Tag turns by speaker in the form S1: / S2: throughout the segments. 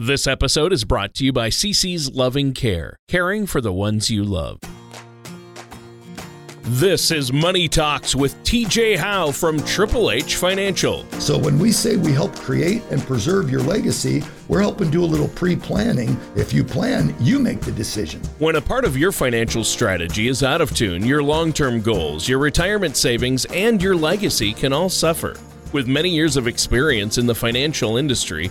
S1: This episode is brought to you by CC's Loving Care, caring for the ones you love. This is Money Talks with TJ Howe from Triple H Financial.
S2: So, when we say we help create and preserve your legacy, we're helping do a little pre planning. If you plan, you make the decision.
S1: When a part of your financial strategy is out of tune, your long term goals, your retirement savings, and your legacy can all suffer. With many years of experience in the financial industry,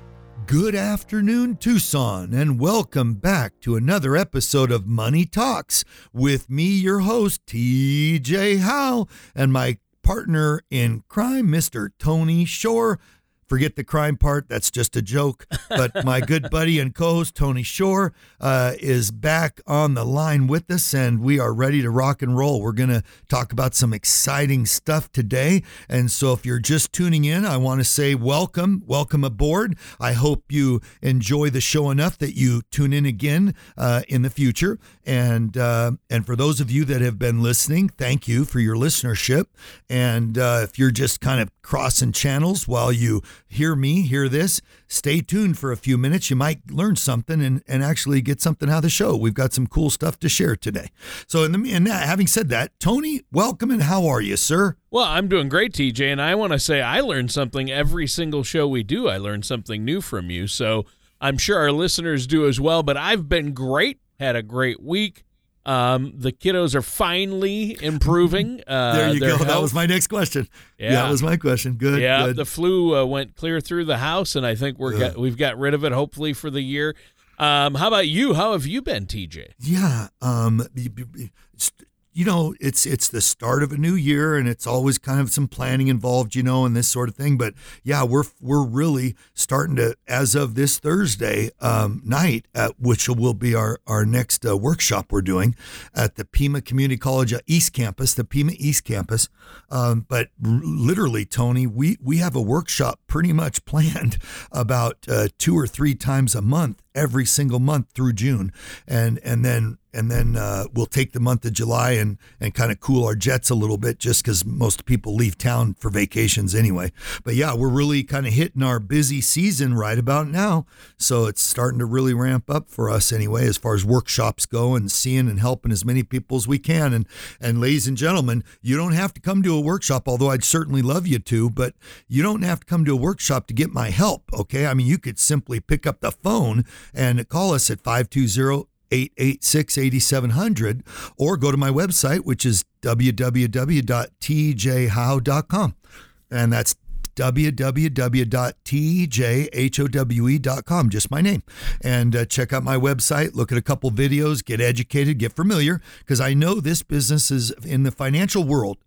S2: Good afternoon, Tucson, and welcome back to another episode of Money Talks with me, your host, TJ Howe, and my partner in crime, Mr. Tony Shore. Forget the crime part. That's just a joke. But my good buddy and co host, Tony Shore, uh, is back on the line with us, and we are ready to rock and roll. We're going to talk about some exciting stuff today. And so, if you're just tuning in, I want to say welcome, welcome aboard. I hope you enjoy the show enough that you tune in again uh, in the future. And uh, and for those of you that have been listening, thank you for your listenership. And uh, if you're just kind of crossing channels while you hear me, hear this, stay tuned for a few minutes. You might learn something and, and actually get something out of the show. We've got some cool stuff to share today. So, in the, and having said that, Tony, welcome and how are you, sir?
S1: Well, I'm doing great, TJ, and I want to say I learn something every single show we do. I learn something new from you. So I'm sure our listeners do as well. But I've been great, had a great week. Um, the kiddos are finally improving.
S2: Uh, there you go. Health. That was my next question. Yeah. yeah, that was my question. Good.
S1: Yeah,
S2: good.
S1: the flu uh, went clear through the house, and I think we're got, we've got rid of it. Hopefully for the year. Um, how about you? How have you been, TJ?
S2: Yeah. Um, you know, it's it's the start of a new year, and it's always kind of some planning involved, you know, and this sort of thing. But yeah, we're we're really starting to, as of this Thursday um, night, at, which will be our our next uh, workshop we're doing at the Pima Community College East Campus, the Pima East Campus. Um, but r- literally, Tony, we we have a workshop pretty much planned about uh, two or three times a month every single month through June, and and then and then uh, we'll take the month of July and and kind of cool our jets a little bit, just because most people leave town for vacations anyway. But yeah, we're really kind of hitting our busy season right about now, so it's starting to really ramp up for us anyway, as far as workshops go and seeing and helping as many people as we can. And and ladies and gentlemen, you don't have to come to a workshop, although I'd certainly love you to, but you don't have to come to a workshop to get my help. Okay, I mean you could simply pick up the phone and call us at 520 886 8700 or go to my website, which is www.tjhowe.com. And that's www.tjhowe.com, just my name. And uh, check out my website, look at a couple videos, get educated, get familiar, because I know this business is in the financial world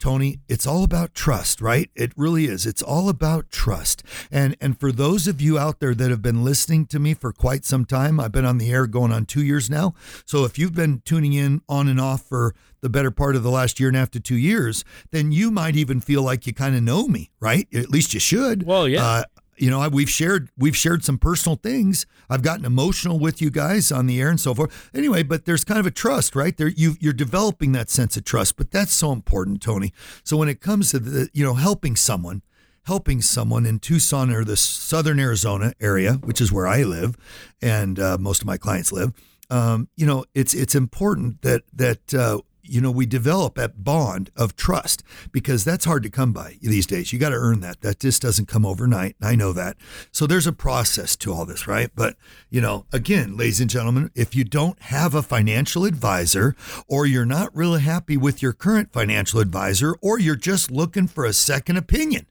S2: Tony, it's all about trust, right? It really is. It's all about trust. And and for those of you out there that have been listening to me for quite some time, I've been on the air going on 2 years now. So if you've been tuning in on and off for the better part of the last year and a half to 2 years, then you might even feel like you kind of know me, right? At least you should.
S1: Well, yeah. Uh,
S2: you know, we've shared we've shared some personal things. I've gotten emotional with you guys on the air and so forth. Anyway, but there's kind of a trust, right? There, you you're developing that sense of trust, but that's so important, Tony. So when it comes to the, you know, helping someone, helping someone in Tucson or the Southern Arizona area, which is where I live, and uh, most of my clients live. Um, you know, it's it's important that that uh, you know, we develop that bond of trust because that's hard to come by these days. You got to earn that. That just doesn't come overnight. I know that. So there's a process to all this, right? But, you know, again, ladies and gentlemen, if you don't have a financial advisor or you're not really happy with your current financial advisor or you're just looking for a second opinion,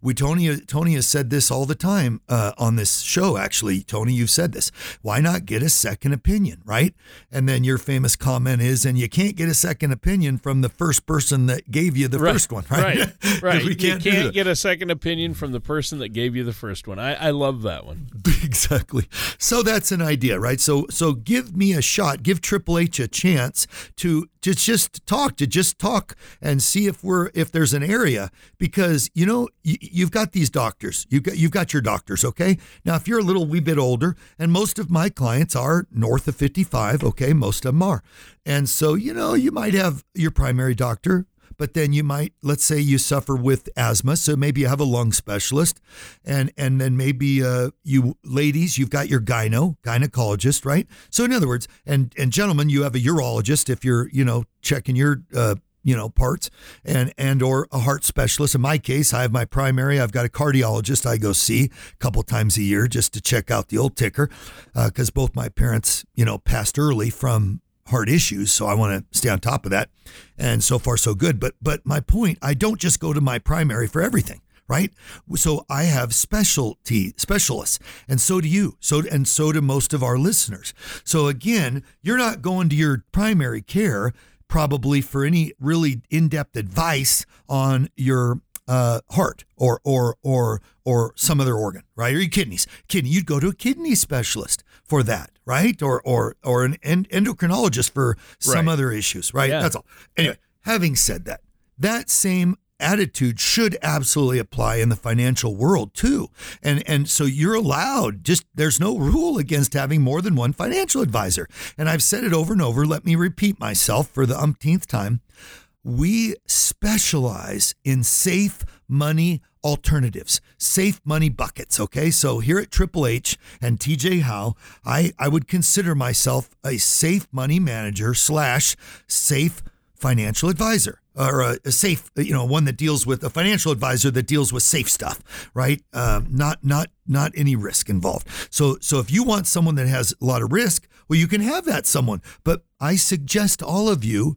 S2: We Tony Tony has said this all the time uh, on this show. Actually, Tony, you've said this. Why not get a second opinion, right? And then your famous comment is, and you can't get a second opinion from the first person that gave you the
S1: right.
S2: first one, right?
S1: Right, right. we can't you can't get a second opinion from the person that gave you the first one. I, I love that one.
S2: exactly. So that's an idea, right? So so give me a shot. Give Triple H a chance to to just talk, to just talk and see if we're if there's an area because you know you've got these doctors, you've got you've got your doctors, okay. Now if you're a little wee bit older, and most of my clients are north of 55, okay, most of them are, and so you know you might have your primary doctor but then you might let's say you suffer with asthma so maybe you have a lung specialist and and then maybe uh, you ladies you've got your gyno gynecologist right? So in other words and and gentlemen you have a urologist if you're you know checking your uh, you know parts and and or a heart specialist in my case i have my primary i've got a cardiologist i go see a couple times a year just to check out the old ticker because uh, both my parents you know passed early from heart issues, so I want to stay on top of that. And so far, so good. But but my point, I don't just go to my primary for everything, right? So I have specialty specialists, and so do you. So and so do most of our listeners. So again, you're not going to your primary care probably for any really in-depth advice on your uh, heart or or or or some other organ, right? Or your kidneys. Kidney, you'd go to a kidney specialist for that, right? Or or or an endocrinologist for some right. other issues, right? Yeah. That's all. Anyway, having said that, that same attitude should absolutely apply in the financial world too. And and so you're allowed just there's no rule against having more than one financial advisor. And I've said it over and over, let me repeat myself for the umpteenth time we specialize in safe money alternatives, safe money buckets. Okay. So here at Triple H and TJ Howe, I, I would consider myself a safe money manager slash safe financial advisor or a, a, safe, you know, one that deals with a financial advisor that deals with safe stuff, right? Um, not, not, not any risk involved. So, so if you want someone that has a lot of risk, well, you can have that someone. But I suggest all of you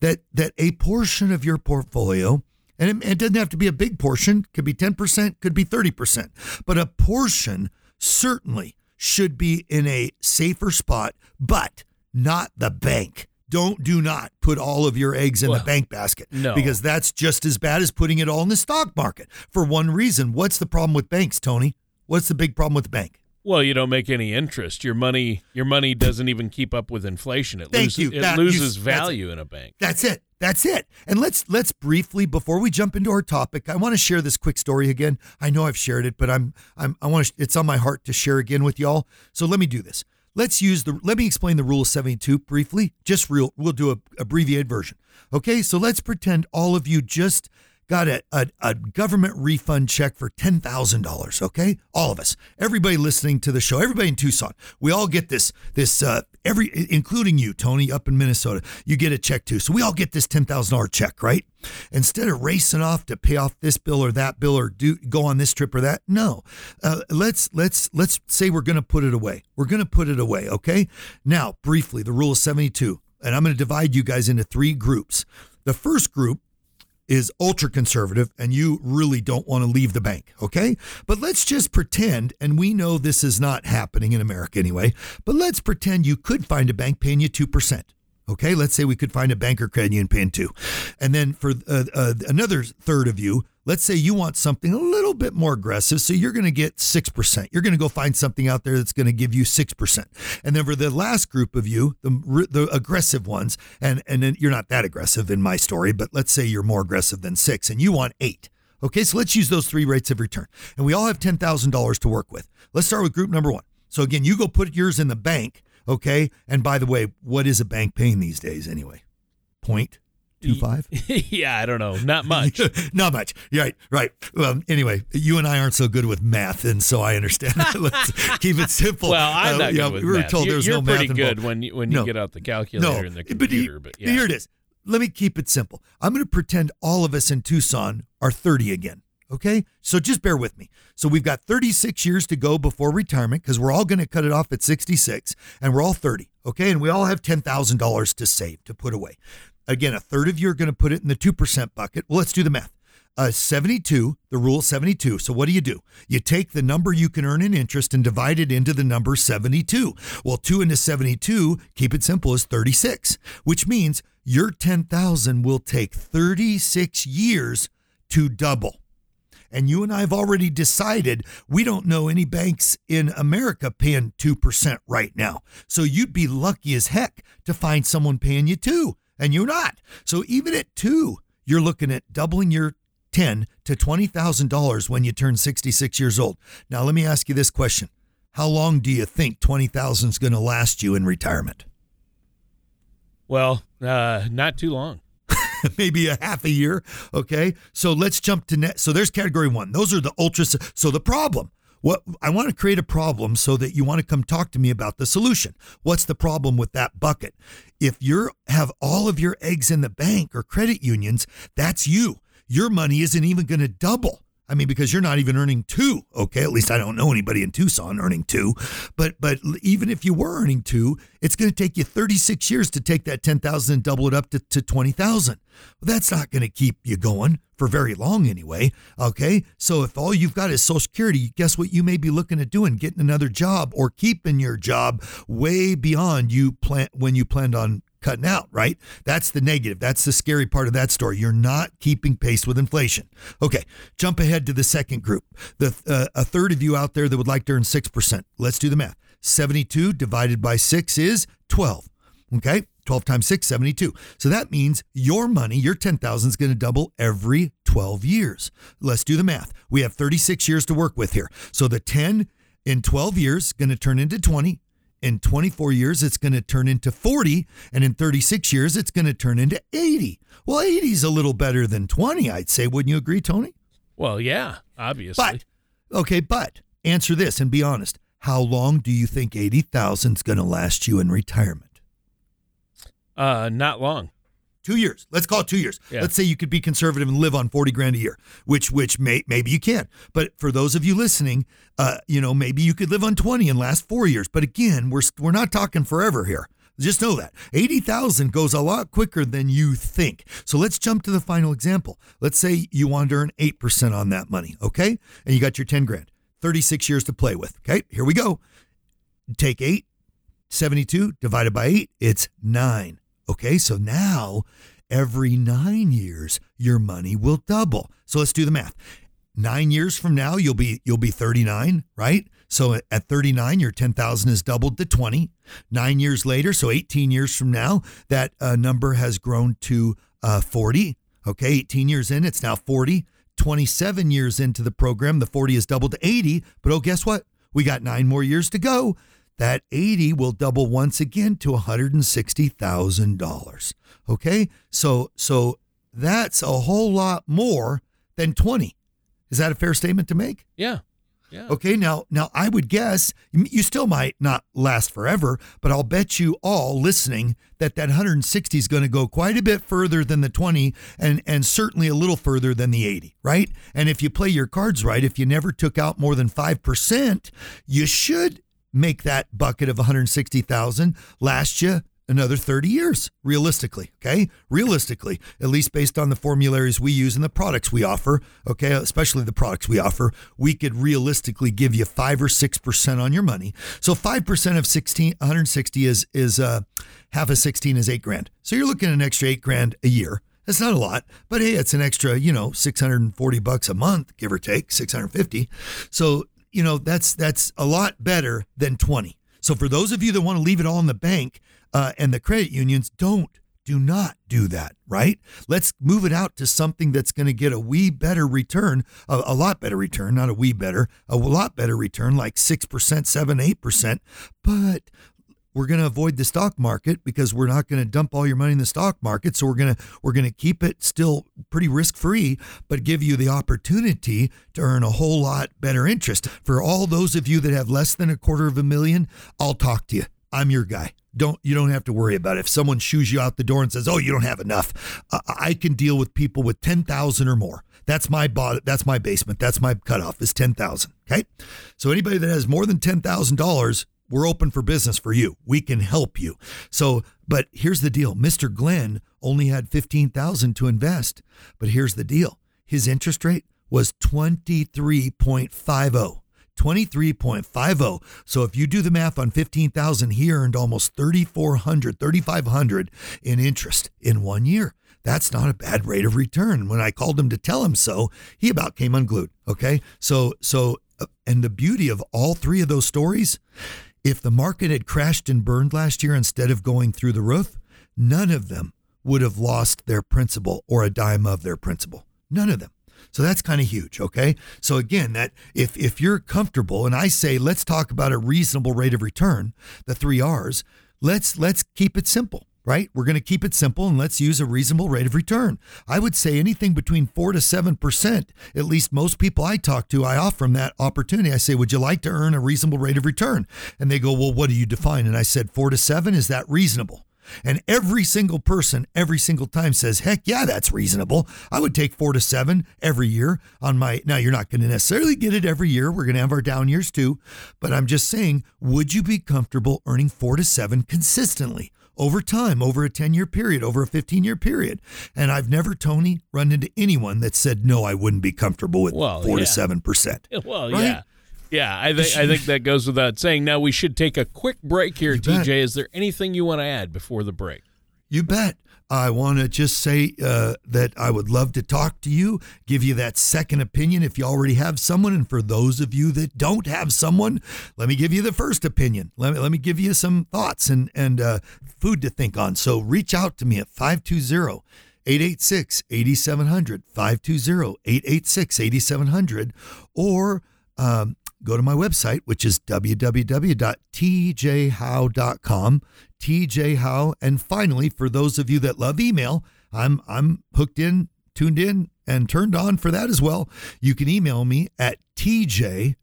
S2: that that a portion of your portfolio and it, it doesn't have to be a big portion could be 10% could be 30% but a portion certainly should be in a safer spot but not the bank don't do not put all of your eggs in well, the bank basket
S1: no.
S2: because that's just as bad as putting it all in the stock market for one reason what's the problem with banks tony what's the big problem with the bank
S1: well, you don't make any interest. Your money, your money doesn't even keep up with inflation. It
S2: Thank
S1: loses,
S2: you.
S1: it
S2: that,
S1: loses you, value in a bank.
S2: That's it. That's it. And let's let's briefly before we jump into our topic, I want to share this quick story again. I know I've shared it, but I'm I'm I want to it's on my heart to share again with y'all. So let me do this. Let's use the let me explain the rule of 72 briefly. Just real we'll do a abbreviated version. Okay? So let's pretend all of you just got a, a, a government refund check for $10,000, okay? All of us, everybody listening to the show, everybody in Tucson, we all get this, this, uh, every, including you, Tony, up in Minnesota, you get a check too. So we all get this $10,000 check, right? Instead of racing off to pay off this bill or that bill or do go on this trip or that, no. Uh, let's let's let's say we're going to put it away. We're going to put it away, okay? Now, briefly, the rule of 72, and I'm going to divide you guys into three groups. The first group is ultra conservative and you really don't want to leave the bank, okay? But let's just pretend, and we know this is not happening in America anyway, but let's pretend you could find a bank paying you 2%. Okay, let's say we could find a banker credit union paying two. And then for uh, uh, another third of you, let's say you want something a little bit more aggressive. So you're going to get 6%. You're going to go find something out there that's going to give you 6%. And then for the last group of you, the, the aggressive ones, and, and then you're not that aggressive in my story, but let's say you're more aggressive than six and you want eight. Okay, so let's use those three rates of return. And we all have $10,000 to work with. Let's start with group number one. So again, you go put yours in the bank Okay. And by the way, what is a bank paying these days anyway? Point two five?
S1: yeah, I don't know. Not much.
S2: Not much. Right, right. Well, anyway, you and I aren't so good with math, and so I understand. Let's keep it simple.
S1: Well, I'm uh, not
S2: yeah,
S1: good with
S2: we were
S1: math.
S2: told
S1: there's
S2: no
S1: pretty
S2: involved.
S1: good when you, when you
S2: no.
S1: get out the calculator
S2: no.
S1: and the computer.
S2: But,
S1: but yeah.
S2: here it is. Let me keep it simple. I'm going to pretend all of us in Tucson are 30 again. Okay. So just bear with me. So we've got 36 years to go before retirement because we're all going to cut it off at 66 and we're all 30. Okay. And we all have $10,000 to save, to put away. Again, a third of you are going to put it in the 2% bucket. Well, let's do the math. uh, 72, the rule 72. So what do you do? You take the number you can earn in interest and divide it into the number 72. Well, 2 into 72, keep it simple, is 36, which means your 10,000 will take 36 years to double. And you and I have already decided we don't know any banks in America paying 2% right now. So you'd be lucky as heck to find someone paying you 2 and you're not. So even at 2, you're looking at doubling your ten to twenty thousand dollars when you turn sixty six years old. Now let me ask you this question: How long do you think twenty thousand is going to last you in retirement?
S3: Well, uh, not too long.
S2: Maybe a half a year. Okay, so let's jump to net. So there's category one. Those are the ultra. So the problem. What I want to create a problem so that you want to come talk to me about the solution. What's the problem with that bucket? If you have all of your eggs in the bank or credit unions, that's you your money isn't even going to double. I mean, because you're not even earning two. Okay, at least I don't know anybody in Tucson earning two. But but even if you were earning two, it's going to take you 36 years to take that 10,000 and double it up to, to 20,000. Well, that's not going to keep you going for very long anyway. Okay, so if all you've got is Social Security, guess what you may be looking at doing? Getting another job or keeping your job way beyond you plan when you planned on cutting out, right? That's the negative. That's the scary part of that story. You're not keeping pace with inflation. Okay, jump ahead to the second group. The uh, a third of you out there that would like to earn 6%. Let's do the math. 72 divided by 6 is 12. Okay? 12 times 6 72. So that means your money, your 10,000 is going to double every 12 years. Let's do the math. We have 36 years to work with here. So the 10 in 12 years going to turn into 20 in 24 years, it's going to turn into 40. And in 36 years, it's going to turn into 80. Well, 80 is a little better than 20, I'd say. Wouldn't you agree, Tony?
S3: Well, yeah, obviously.
S2: But, okay, but answer this and be honest. How long do you think 80,000 is going to last you in retirement?
S3: Uh, not long
S2: two years. Let's call it two years. Yeah. Let's say you could be conservative and live on 40 grand a year, which, which may, maybe you can. But for those of you listening, uh, you know, maybe you could live on 20 and last four years. But again, we're, we're not talking forever here. Just know that 80,000 goes a lot quicker than you think. So let's jump to the final example. Let's say you want to earn 8% on that money, okay? And you got your 10 grand, 36 years to play with, okay? Here we go. Take 8, 72 divided by 8, it's 9. Okay, so now every nine years your money will double. So let's do the math. Nine years from now you'll be you'll be 39, right? So at 39 your 10,000 is doubled to 20. Nine years later, so 18 years from now, that uh, number has grown to uh, 40. Okay, 18 years in, it's now 40. 27 years into the program, the 40 is doubled to 80. But oh, guess what? We got nine more years to go that 80 will double once again to $160,000. Okay? So so that's a whole lot more than 20. Is that a fair statement to make?
S3: Yeah. Yeah.
S2: Okay, now now I would guess you still might not last forever, but I'll bet you all listening that that 160 is going to go quite a bit further than the 20 and and certainly a little further than the 80, right? And if you play your cards right, if you never took out more than 5%, you should make that bucket of 160,000 last you another 30 years realistically okay? Realistically at least based on the formularies we use and the products we offer okay? Especially the products we offer we could realistically give you 5 or 6% on your money. So 5% of 16 160 is is uh half of 16 is 8 grand. So you're looking at an extra 8 grand a year. That's not a lot, but hey, it's an extra, you know, 640 bucks a month, give or take, 650. So you know, that's that's a lot better than 20. So for those of you that want to leave it all in the bank uh, and the credit unions, don't do not do that, right? Let's move it out to something that's going to get a wee better return, a, a, lot better return, not a wee better, a lot better return, like 6%, 7 8%. But we're going to avoid the stock market because we're not going to dump all your money in the stock market. So we're going to we're going to keep it still pretty risk free but give you the opportunity to earn a whole lot better interest. For all those of you that have less than a quarter of a million I'll talk to you. I'm your guy. Don't you don't have to worry about it. if someone shoos you out the door and says oh you don't have enough I can deal with people with 10,000 or more. That's my bot that's my basement. That's my cutoff is 10,000 okay? So anybody that has more than $10,000 we're open for business for you. We can help you. So, but here's the deal. Mr. Glenn only had 15,000 to invest. But here's the deal. his interest rate was 23.50. 23.50. So if you do the math on 15,000, he earned almost 3,400, 3,500 in interest in one year. That's not a bad rate of return. When I called him to tell him so, he about came unglued. Okay. So, so, uh, and the beauty of all three of those stories, if the market had crashed and burned last year instead of going through the roof, none of them would have lost their principal or a dime of their principal. None of them. So that's kind of huge, okay? So again, that if if you're comfortable and I say let's talk about a reasonable rate of return, the 3 Rs, let's let's keep it simple, right? We're going to keep it simple and let's use a reasonable rate of return. I would say anything between 4 to 7%, at least most people I talk to, I offer them that opportunity. I say, "Would you like to earn a reasonable rate of return?" And they go, "Well, what do you define?" And I said, 4 to 7, is that reasonable? And every single person, every single time says, heck yeah, that's reasonable. I would take four to seven every year on my. Now, you're not going to necessarily get it every year. We're going to have our down years too. But I'm just saying, would you be comfortable earning four to seven consistently? Over time, over a 10 year period, over a 15 year period. And I've never, Tony, run into anyone that said, no, I wouldn't be comfortable with
S1: Well,
S2: four
S1: yeah.
S2: to 7%.
S1: Well,
S2: Right?
S1: yeah. Yeah, I think I think that goes without saying. Now we should take a quick break here,
S2: You bet.
S1: TJ. Is there anything you want to add before the break?
S2: You bet. I want to just say uh, that I would love to talk to you, give you that second opinion if you already have someone. And for those of you that don't have someone, let me give you the first opinion. Let me, let me give you some thoughts and, and uh, food to think on. So reach out to me at 520 886 8700, 520 886 8700, or um, go to my website, which is www.tjhowe.com, tjhowe. And finally, for those of you that love email, I'm I'm hooked in, tuned in, and turned on for that as well. You can email me at tj.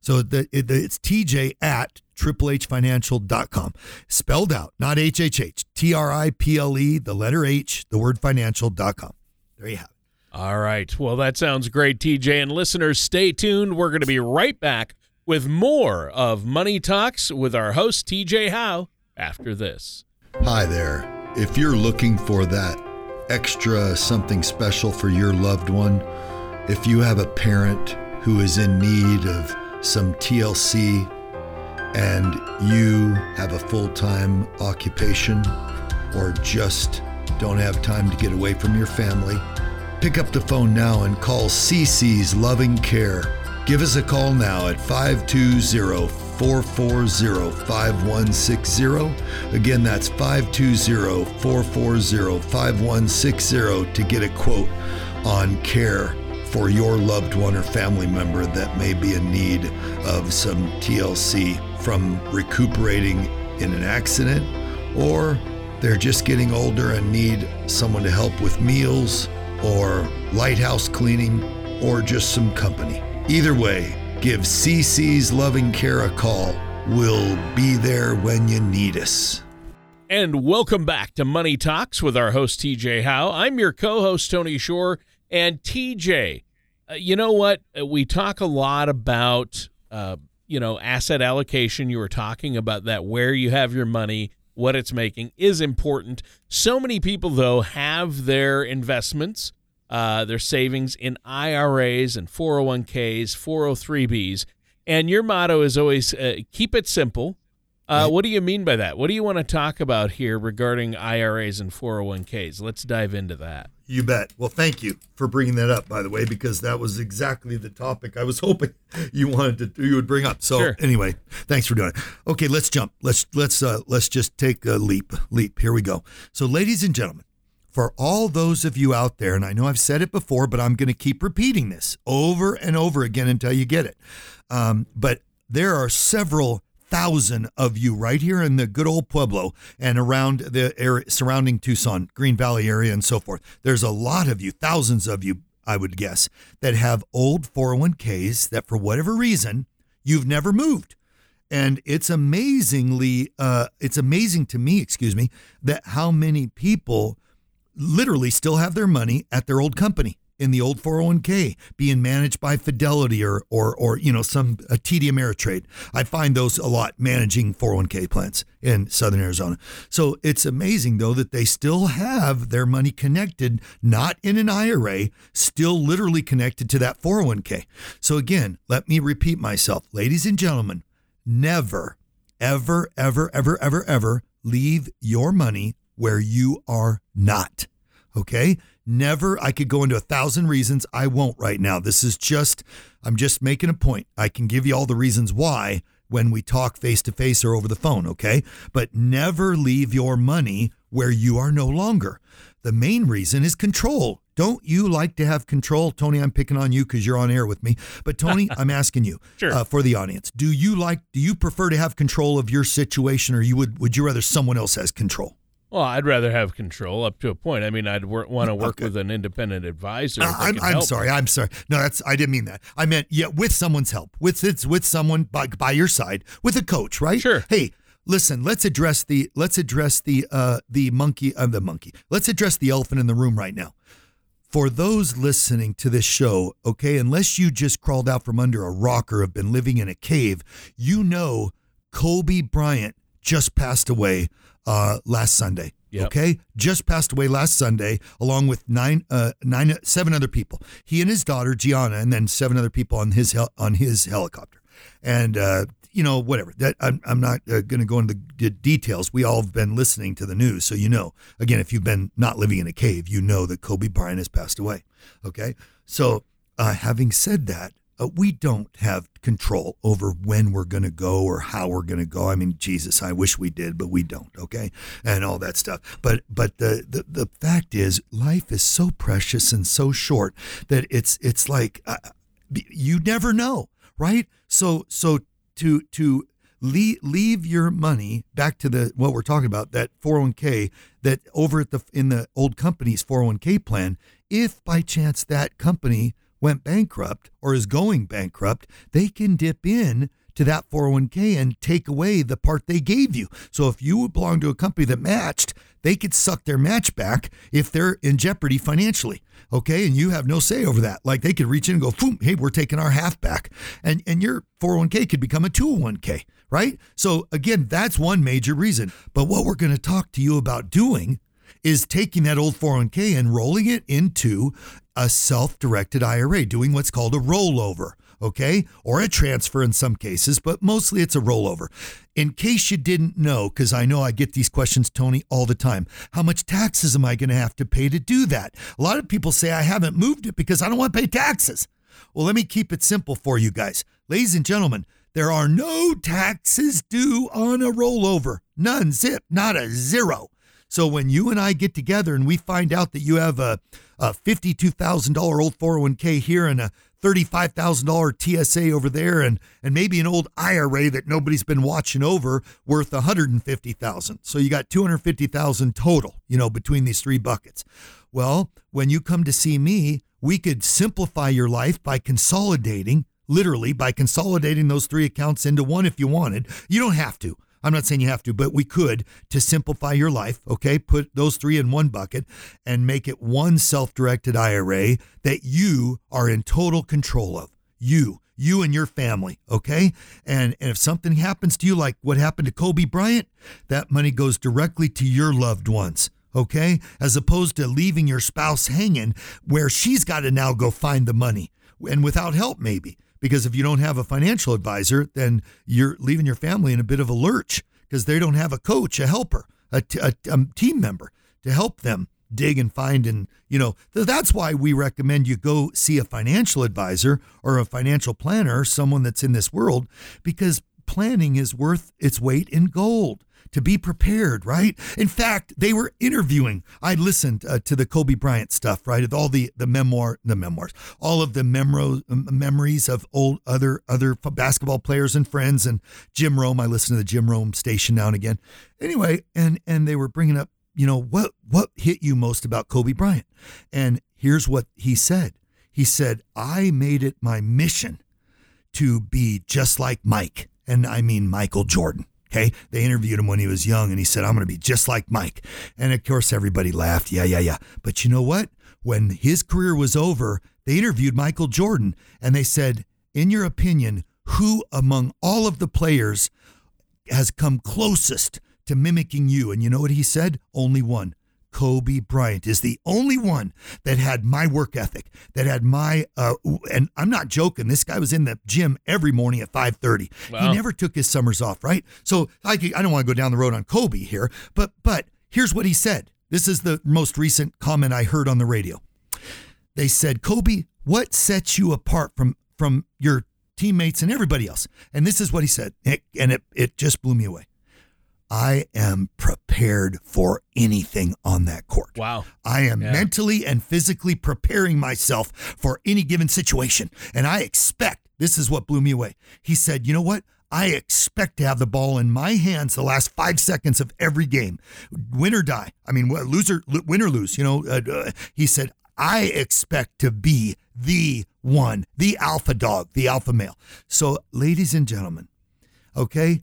S2: So the, it, it's tj at triplehfinancial.com. Spelled out, not HHH. T R I P L E, the letter H, the word financial.com. There you have it.
S1: All right. Well, that sounds great, TJ. And listeners, stay tuned. We're going to be right back with more of Money Talks with our host, TJ Howe, after this.
S2: Hi there. If you're looking for that extra something special for your loved one, if you have a parent who is in need of some TLC and you have a full time occupation or just don't have time to get away from your family, pick up the phone now and call CC's Loving Care. Give us a call now at 520 440 5160. Again, that's 520 440 5160 to get a quote on care for your loved one or family member that may be in need of some TLC from recuperating in an accident or they're just getting older and need someone to help with meals or lighthouse cleaning or just some company. Either way, give CC's Loving Care a call. We'll be there when you need us.
S1: And welcome back to Money Talks with our host, TJ Howe. I'm your co host, Tony Shore. And TJ, uh, you know what? Uh, We talk a lot about, uh, you know, asset allocation. You were talking about that, where you have your money, what it's making is important. So many people, though, have their investments, uh, their savings in IRAs and 401ks, 403bs. And your motto is always uh, keep it simple. Uh, what do you mean by that? What do you want to talk about here regarding IRAs and 401ks? Let's dive into that.
S2: You bet. Well, thank you for bringing that up, by the way, because that was exactly the topic I was hoping you wanted to you would bring up. So
S1: Sure.
S2: anyway, thanks for doing it. Okay, let's jump. Let's let's uh, let's just take a leap. Leap. Here we go. So, ladies and gentlemen, for all those of you out there, and I know I've said it before, but I'm going to keep repeating this over and over again until you get it. Um, but there are several thousand of you right here in the good old Pueblo and around the area surrounding Tucson, Green Valley area, and so forth. There's a lot of you, thousands of you, I would guess, that have old 401ks that for whatever reason you've never moved. And it's amazingly, uh, it's amazing to me, excuse me, that how many people literally still have their money at their old company in the old 401k being managed by Fidelity or or or you know some a TD Ameritrade. I find those a lot managing 401k plans in Southern Arizona. So it's amazing though that they still have their money connected, not in an IRA, still literally connected to that 401k. So again, let me repeat myself, ladies and gentlemen, never, ever, ever, ever, ever, ever leave your money where you are not. Okay. Never, I could go into a thousand reasons. I won't right now. This is just, I'm just making a point. I can give you all the reasons why when we talk face to face or over the phone. Okay. But never leave your money where you are no longer. The main reason is control. Don't you like to have control? Tony, I'm picking on you because you're on air with me. But Tony, I'm asking you
S3: sure.
S2: uh, for the audience. Do you like, do you prefer to have control of your situation or you would, would you rather someone else has control?
S3: Well, I'd rather have control up to a point. I mean, I'd wor- want to work okay. with an independent advisor. Uh,
S2: I'm, I'm sorry. I'm sorry. No, that's I didn't mean that. I meant yeah, with someone's help. With it's with someone by, by your side, with a coach, right?
S3: Sure.
S2: Hey, listen. Let's address the let's address the uh the monkey of uh, the monkey. Let's address the elephant in the room right now. For those listening to this show, okay, unless you just crawled out from under a rock or have been living in a cave, you know Kobe Bryant just passed away uh, last Sunday. Yep. Okay, just passed away last Sunday, along with nine, uh, nine, seven other people. He and his daughter Gianna, and then seven other people on his hel- on his helicopter. And uh, you know, whatever. That I'm, I'm not uh, going to go into the details. We all have been listening to the news, so you know. Again, if you've been not living in a cave, you know that Kobe Bryant has passed away. Okay, so uh, having said that, uh, we don't have control over when we're going to go or how we're going to go. I mean, Jesus, I wish we did, but we don't. Okay, and all that stuff. But but the the, the fact is, life is so precious and so short that it's it's like uh, you never know, right? So so to to leave, leave your money back to the what we're talking about that 401k that over at the in the old company's 401k plan if by chance that company went bankrupt or is going bankrupt, they can dip in to that 401k and take away the part they gave you. So if you belong to a company that matched, they could suck their match back if they're in jeopardy financially. Okay. And you have no say over that. Like they could reach in and go, boom, hey, we're taking our half back. And and your 401k could become a 201k, right? So again, that's one major reason. But what we're going to talk to you about doing is taking that old 401k and rolling it into a self directed IRA, doing what's called a rollover, okay? Or a transfer in some cases, but mostly it's a rollover. In case you didn't know, because I know I get these questions, Tony, all the time how much taxes am I going to have to pay to do that? A lot of people say I haven't moved it because I don't want to pay taxes. Well, let me keep it simple for you guys. Ladies and gentlemen, there are no taxes due on a rollover. None, zip, not a zero. So when you and I get together and we find out that you have a, a $52,000 old 401k here and a $35,000 TSA over there and and maybe an old IRA that nobody's been watching over worth 150,000. So you got 250,000 total, you know, between these three buckets. Well, when you come to see me, we could simplify your life by consolidating literally by consolidating those three accounts into one if you wanted. You don't have to. I'm not saying you have to, but we could to simplify your life, okay? Put those three in one bucket and make it one self directed IRA that you are in total control of. You, you and your family, okay? And, and if something happens to you, like what happened to Kobe Bryant, that money goes directly to your loved ones okay? As opposed to leaving your spouse hanging where she's got to now go find the money and without help, maybe because if you don't have a financial advisor, then you're leaving your family in a bit of a lurch because they don't have a coach, a helper, a, a, a team member to help them dig and find and you know that's why we recommend you go see a financial advisor or a financial planner someone that's in this world because planning is worth its weight in gold to be prepared, right? In fact, they were interviewing. I listened uh, to the Kobe Bryant stuff, right? All the the memoir, the memoirs, all of the memro, memories of old other other basketball players and friends, and Jim Rome. I listen to the Jim Rome station now and again. Anyway, and and they were bringing up, you know, what what hit you most about Kobe Bryant, and here's what he said. He said, "I made it my mission to be just like Mike, and I mean Michael Jordan." Okay. They interviewed him when he was young and he said, I'm going to be just like Mike. And of course, everybody laughed. Yeah, yeah, yeah. But you know what? When his career was over, they interviewed Michael Jordan and they said, In your opinion, who among all of the players has come closest to mimicking you? And you know what he said? Only one. Kobe Bryant is the only one that had my work ethic, that had my uh, and I'm not joking. This guy was in the gym every morning at 5:30. Wow. He never took his summers off, right? So I, I don't want to go down the road on Kobe here, but but here's what he said. This is the most recent comment I heard on the radio. They said, "Kobe, what sets you apart from from your teammates and everybody else?" And this is what he said, and it it just blew me away. I am prepared for anything on that court.
S3: Wow.
S2: I am yeah. mentally and physically preparing myself for any given situation. And I expect, this is what blew me away. He said, You know what? I expect to have the ball in my hands the last five seconds of every game, win or die. I mean, loser, win or lose. You know, uh, uh, he said, I expect to be the one, the alpha dog, the alpha male. So, ladies and gentlemen, okay,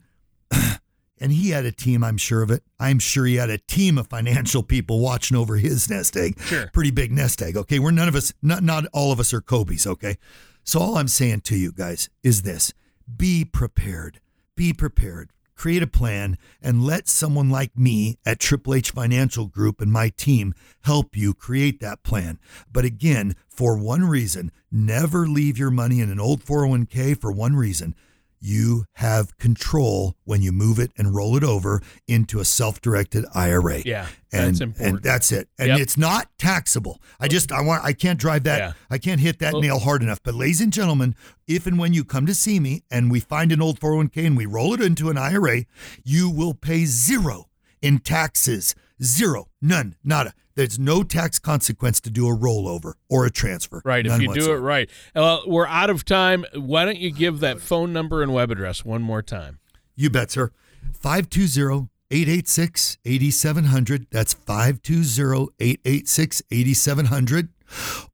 S2: and he had a team, I'm sure of it. I'm sure he had a team of financial people watching over his nest egg.
S3: Sure.
S2: Pretty big nest egg. Okay. We're none of us, not, not all of us are Kobe's. Okay. So all I'm saying to you guys is this be prepared. Be prepared. Create a plan and let someone like me at Triple H Financial Group and my team help you create that plan. But again, for one reason, never leave your money in an old 401k for one reason you have control when you move it and roll it over into a self-directed IRA.
S3: Yeah,
S2: and,
S3: that's important.
S2: And that's it. And yep. it's not taxable. I just I want I can't drive that. Yeah. I can't hit that well, nail hard enough. But ladies and gentlemen, if and when you come to see me and we find an old 401k and we roll it into an IRA, you will pay zero in taxes. Zero, none, nada. There's no tax consequence to do a rollover or a transfer.
S3: Right, if you whatsoever. do it right. Well, we're out of time. Why don't you give that phone number and web address one more time?
S2: You bet, sir. 520 886 8700. That's 520 886 8700.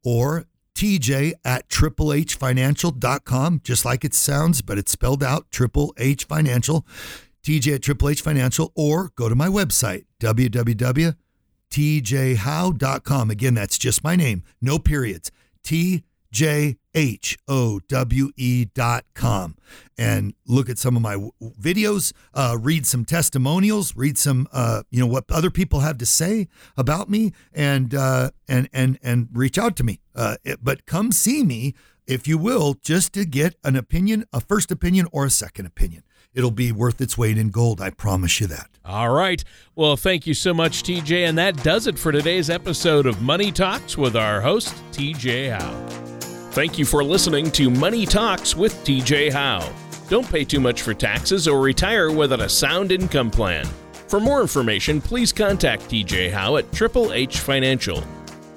S2: Or TJ at triplehfinancial.com, just like it sounds, but it's spelled out Triple H Financial. TJ at Triple H Financial, or go to my website, www tjhowe.com. Again, that's just my name, no periods. T J H O W E dot com and look at some of my videos, uh, read some testimonials, read some, uh, you know, what other people have to say about me and, uh, and, and, and reach out to me. Uh, it, but come see me, if you will, just to get an opinion, a first opinion or a second opinion it'll be worth its weight in gold. I promise you that.
S3: All right. Well, thank you so much, TJ. And that does it for today's episode of Money Talks with our host, TJ Howe.
S1: Thank you for listening to Money Talks with TJ Howe. Don't pay too much for taxes or retire without a sound income plan. For more information, please contact TJ Howe at Triple H Financial.